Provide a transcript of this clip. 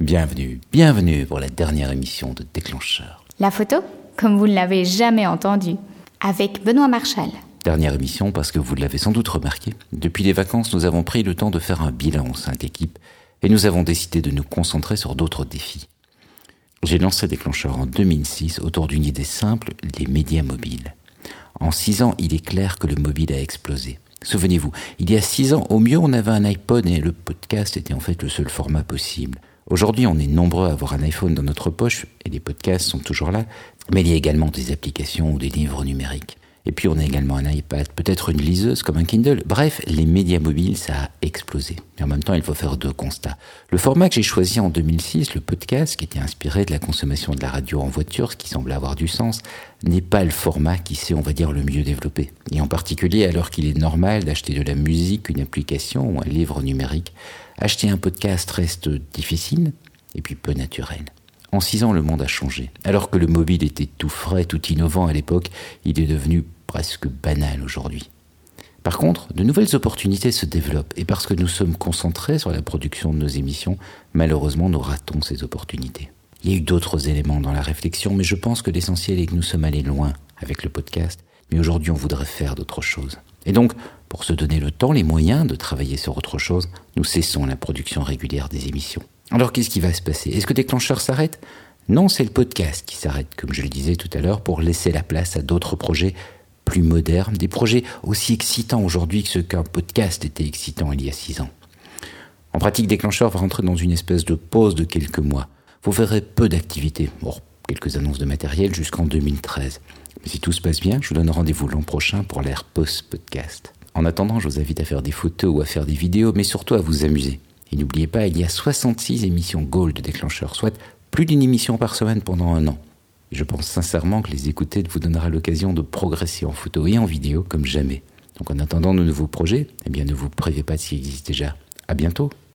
Bienvenue, bienvenue pour la dernière émission de Déclencheur. La photo, comme vous ne l'avez jamais entendu, avec Benoît Marchal. Dernière émission parce que vous l'avez sans doute remarqué, depuis les vacances nous avons pris le temps de faire un bilan au sein de l'équipe et nous avons décidé de nous concentrer sur d'autres défis. J'ai lancé Déclencheur en 2006 autour d'une idée simple, les médias mobiles. En six ans, il est clair que le mobile a explosé. Souvenez-vous, il y a six ans, au mieux, on avait un iPod et le podcast était en fait le seul format possible. Aujourd'hui, on est nombreux à avoir un iPhone dans notre poche et les podcasts sont toujours là, mais il y a également des applications ou des livres numériques. Et puis on a également un iPad, peut-être une liseuse comme un Kindle. Bref, les médias mobiles, ça a explosé. Mais en même temps, il faut faire deux constats. Le format que j'ai choisi en 2006, le podcast, qui était inspiré de la consommation de la radio en voiture, ce qui semble avoir du sens, n'est pas le format qui s'est, on va dire, le mieux développé. Et en particulier, alors qu'il est normal d'acheter de la musique, une application ou un livre numérique, acheter un podcast reste difficile et puis peu naturel. En six ans, le monde a changé. Alors que le mobile était tout frais, tout innovant à l'époque, il est devenu presque banal aujourd'hui. Par contre, de nouvelles opportunités se développent et parce que nous sommes concentrés sur la production de nos émissions, malheureusement nous ratons ces opportunités. Il y a eu d'autres éléments dans la réflexion, mais je pense que l'essentiel est que nous sommes allés loin avec le podcast, mais aujourd'hui on voudrait faire d'autres choses. Et donc, pour se donner le temps, les moyens de travailler sur autre chose, nous cessons la production régulière des émissions. Alors qu'est-ce qui va se passer? Est-ce que Déclencheur s'arrête? Non, c'est le podcast qui s'arrête, comme je le disais tout à l'heure, pour laisser la place à d'autres projets plus modernes, des projets aussi excitants aujourd'hui que ce qu'un podcast était excitant il y a six ans. En pratique, Déclencheur va rentrer dans une espèce de pause de quelques mois. Vous verrez peu d'activités, bon, quelques annonces de matériel jusqu'en 2013. Mais si tout se passe bien, je vous donne rendez-vous l'an prochain pour l'ère post-podcast. En attendant, je vous invite à faire des photos ou à faire des vidéos, mais surtout à vous amuser. Et n'oubliez pas, il y a 66 émissions Gold de Déclencheur, soit plus d'une émission par semaine pendant un an. Je pense sincèrement que les écouter vous donnera l'occasion de progresser en photo et en vidéo comme jamais. Donc en attendant de nouveaux projets, eh bien ne vous privez pas de ce qui existe déjà. À bientôt